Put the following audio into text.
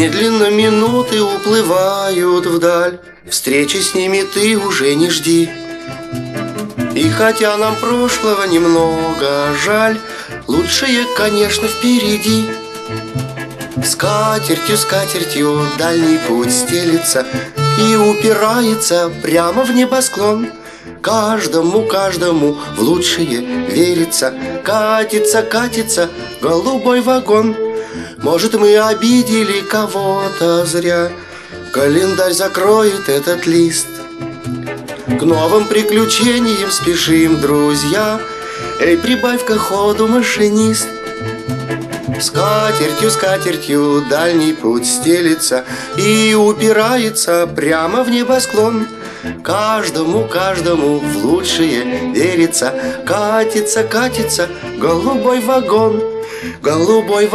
Медленно минуты уплывают вдаль. Встречи с ними ты уже не жди. И хотя нам прошлого немного жаль Лучшее, конечно, впереди. Скатертью, скатертью дальний путь стелится И упирается прямо в небосклон. Каждому, каждому в лучшее верится. Катится, катится голубой вагон Может, мы обидели кого-то зря. Календарь закроет этот лист. К новым приключениям спешим, друзья. Эй, прибавь-ка ходу, машинист. Скатертью, скатертью дальний путь стелится И упирается прямо в небосклон. Каждому, каждому в лучшее верится. Катится, катится голубой вагон. Голубой вагон